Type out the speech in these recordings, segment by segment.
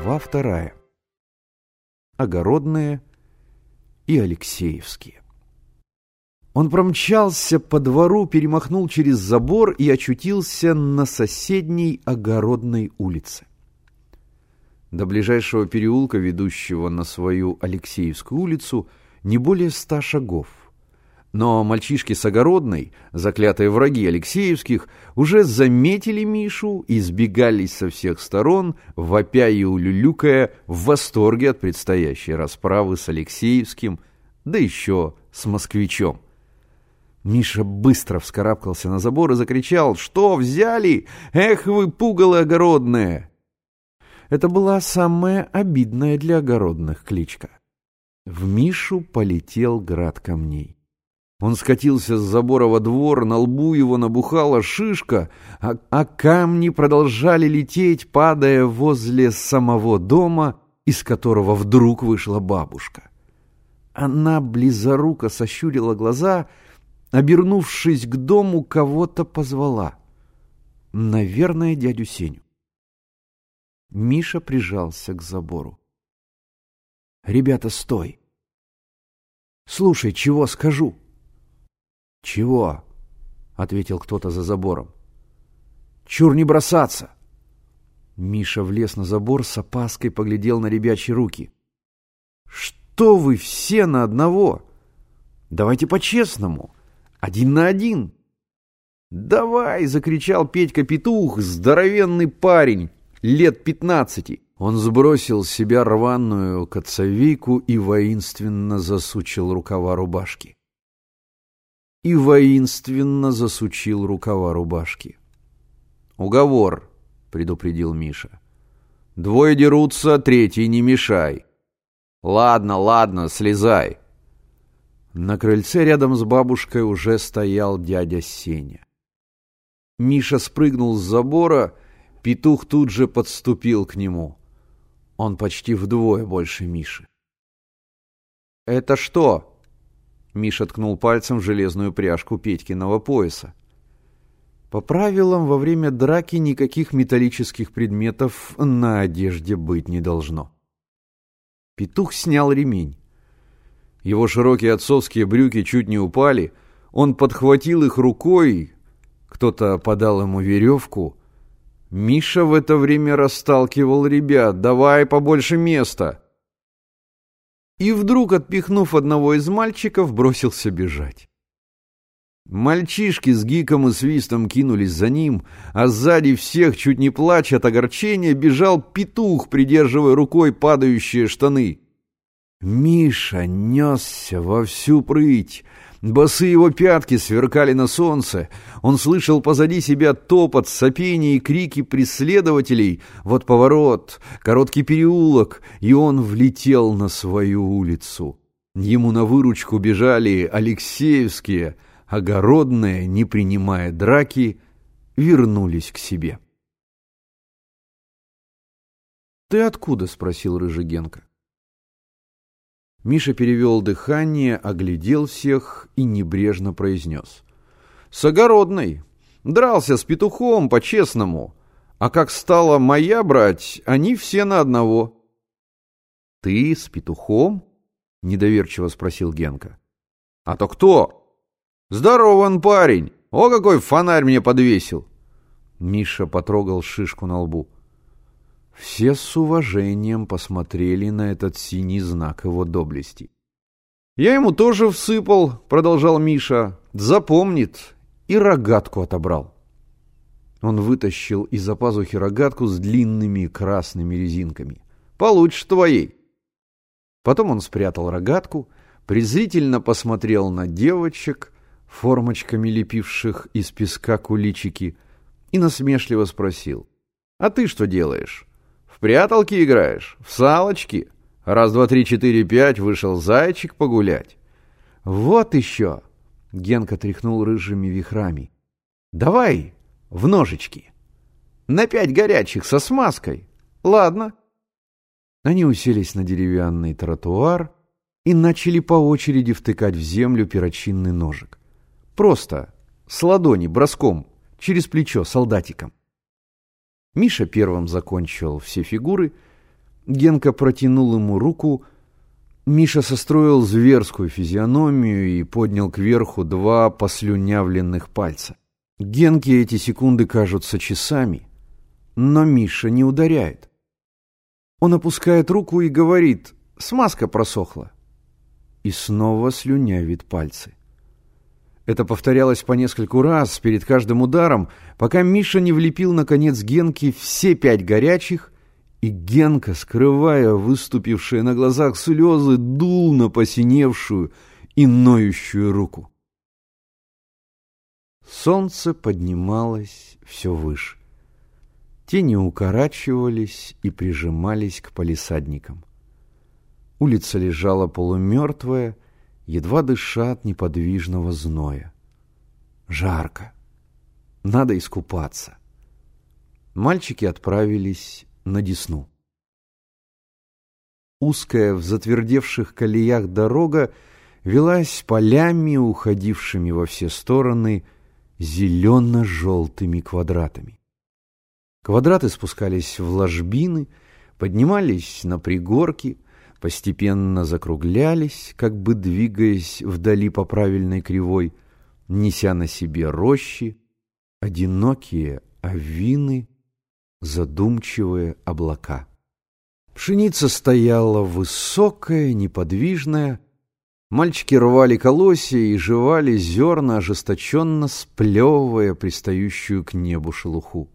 Глава вторая. Огородные и Алексеевские. Он промчался по двору, перемахнул через забор и очутился на соседней огородной улице. До ближайшего переулка, ведущего на свою Алексеевскую улицу, не более ста шагов. Но мальчишки с огородной, заклятые враги Алексеевских, уже заметили Мишу и сбегались со всех сторон, вопя и улюлюкая в восторге от предстоящей расправы с Алексеевским, да еще с москвичом. Миша быстро вскарабкался на забор и закричал «Что, взяли? Эх вы, пугалы огородные!» Это была самая обидная для огородных кличка. В Мишу полетел град камней. Он скатился с забора во двор, на лбу его набухала шишка, а, а камни продолжали лететь, падая возле самого дома, из которого вдруг вышла бабушка. Она близоруко сощурила глаза, обернувшись к дому, кого-то позвала. Наверное, дядю Сеню. Миша прижался к забору. «Ребята, стой! Слушай, чего скажу?» «Чего?» — ответил кто-то за забором. «Чур не бросаться!» Миша влез на забор, с опаской поглядел на ребячьи руки. «Что вы все на одного? Давайте по-честному, один на один!» «Давай!» — закричал Петька-петух, здоровенный парень, лет пятнадцати. Он сбросил с себя рваную коцовейку и воинственно засучил рукава рубашки и воинственно засучил рукава рубашки. «Уговор», — предупредил Миша. «Двое дерутся, третий не мешай». «Ладно, ладно, слезай». На крыльце рядом с бабушкой уже стоял дядя Сеня. Миша спрыгнул с забора, петух тут же подступил к нему. Он почти вдвое больше Миши. «Это что?» Миша ткнул пальцем в железную пряжку Петькиного пояса. По правилам, во время драки никаких металлических предметов на одежде быть не должно. Петух снял ремень. Его широкие отцовские брюки чуть не упали. Он подхватил их рукой. Кто-то подал ему веревку. Миша в это время расталкивал ребят. «Давай побольше места!» И вдруг, отпихнув одного из мальчиков, бросился бежать. Мальчишки с гиком и свистом кинулись за ним, а сзади всех, чуть не плача от огорчения, бежал петух, придерживая рукой падающие штаны. Миша несся во всю прыть, Босые его пятки сверкали на солнце. Он слышал позади себя топот, сопение и крики преследователей. Вот поворот, короткий переулок, и он влетел на свою улицу. Ему на выручку бежали Алексеевские, огородные, не принимая драки, вернулись к себе. «Ты откуда?» — спросил Рыжигенко. Миша перевел дыхание, оглядел всех и небрежно произнес. «С огородной. Дрался с петухом, по-честному. А как стала моя брать, они все на одного». «Ты с петухом?» — недоверчиво спросил Генка. «А то кто?» «Здоров он парень! О, какой фонарь мне подвесил!» Миша потрогал шишку на лбу. Все с уважением посмотрели на этот синий знак его доблести. «Я ему тоже всыпал», — продолжал Миша. «Запомнит». И рогатку отобрал. Он вытащил из-за пазухи рогатку с длинными красными резинками. «Получше твоей». Потом он спрятал рогатку, презрительно посмотрел на девочек, формочками лепивших из песка куличики, и насмешливо спросил. «А ты что делаешь?» В пряталки играешь? В салочки? Раз, два, три, четыре, пять вышел зайчик погулять. Вот еще! Генка тряхнул рыжими вихрами. Давай в ножички. На пять горячих со смазкой. Ладно. Они уселись на деревянный тротуар и начали по очереди втыкать в землю перочинный ножик. Просто, с ладони, броском, через плечо, солдатиком. Миша первым закончил все фигуры, Генка протянул ему руку. Миша состроил зверскую физиономию и поднял кверху два послюнявленных пальца. Генке эти секунды кажутся часами, но Миша не ударяет. Он опускает руку и говорит «Смазка просохла» и снова слюнявит пальцы. Это повторялось по нескольку раз перед каждым ударом, пока Миша не влепил, наконец, Генке все пять горячих, и Генка, скрывая выступившие на глазах слезы, дул на посиневшую и ноющую руку. Солнце поднималось все выше. Тени укорачивались и прижимались к палисадникам. Улица лежала полумертвая, едва дыша от неподвижного зноя. Жарко. Надо искупаться. Мальчики отправились на Десну. Узкая в затвердевших колеях дорога велась полями, уходившими во все стороны, зелено-желтыми квадратами. Квадраты спускались в ложбины, поднимались на пригорки, постепенно закруглялись, как бы двигаясь вдали по правильной кривой, неся на себе рощи, одинокие овины, задумчивые облака. Пшеница стояла высокая, неподвижная, мальчики рвали колосья и жевали зерна, ожесточенно сплевывая пристающую к небу шелуху.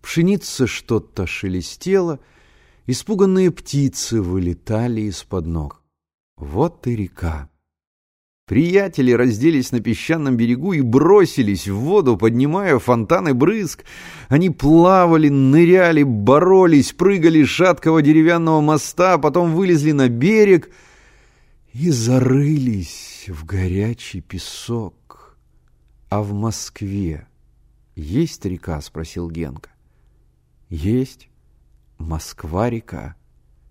Пшеница что-то шелестела — Испуганные птицы вылетали из-под ног. Вот и река. Приятели разделись на песчаном берегу и бросились в воду, поднимая фонтаны брызг. Они плавали, ныряли, боролись, прыгали с шаткого деревянного моста, потом вылезли на берег и зарылись в горячий песок. А в Москве есть река? — спросил Генка. Есть. Москва-река.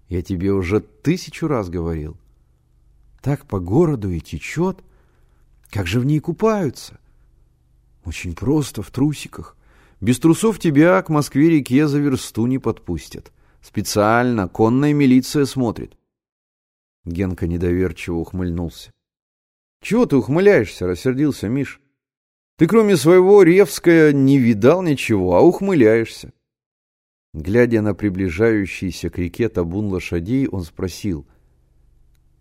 Я тебе уже тысячу раз говорил. Так по городу и течет. Как же в ней купаются? Очень просто, в трусиках. Без трусов тебя к Москве-реке за версту не подпустят. Специально конная милиция смотрит. Генка недоверчиво ухмыльнулся. «Чего ты ухмыляешься?» — рассердился Миш. «Ты кроме своего Ревская не видал ничего, а ухмыляешься». Глядя на приближающийся к реке табун лошадей, он спросил,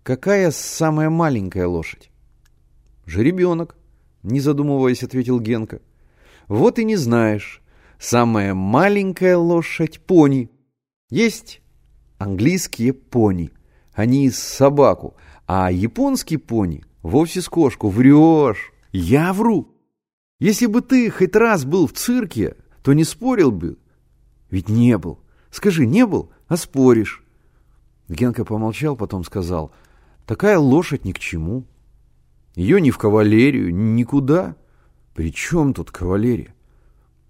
«Какая самая маленькая лошадь?» «Жеребенок», — не задумываясь, ответил Генка. «Вот и не знаешь. Самая маленькая лошадь — пони. Есть английские пони. Они из собаку, а японский пони вовсе с кошку. Врешь. Я вру. Если бы ты хоть раз был в цирке, то не спорил бы, ведь не был. Скажи, не был, а споришь. Генка помолчал, потом сказал, такая лошадь ни к чему. Ее ни в кавалерию, никуда. При чем тут кавалерия?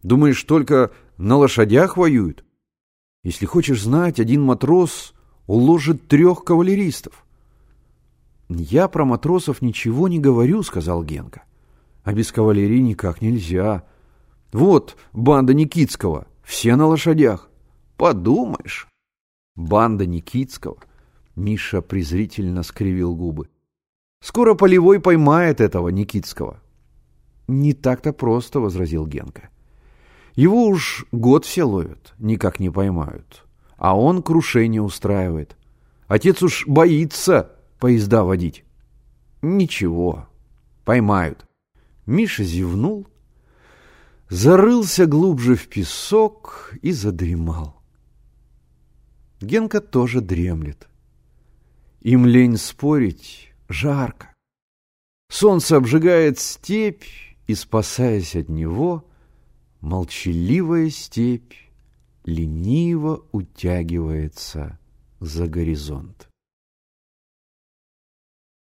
Думаешь, только на лошадях воюют? Если хочешь знать, один матрос уложит трех кавалеристов. «Я про матросов ничего не говорю», — сказал Генка. «А без кавалерии никак нельзя. Вот банда Никитского. Все на лошадях. Подумаешь. Банда Никитского. Миша презрительно скривил губы. Скоро Полевой поймает этого Никитского. Не так-то просто, возразил Генка. Его уж год все ловят, никак не поймают. А он крушение устраивает. Отец уж боится поезда водить. Ничего, поймают. Миша зевнул зарылся глубже в песок и задремал. Генка тоже дремлет. Им лень спорить, жарко. Солнце обжигает степь, и, спасаясь от него, молчаливая степь лениво утягивается за горизонт.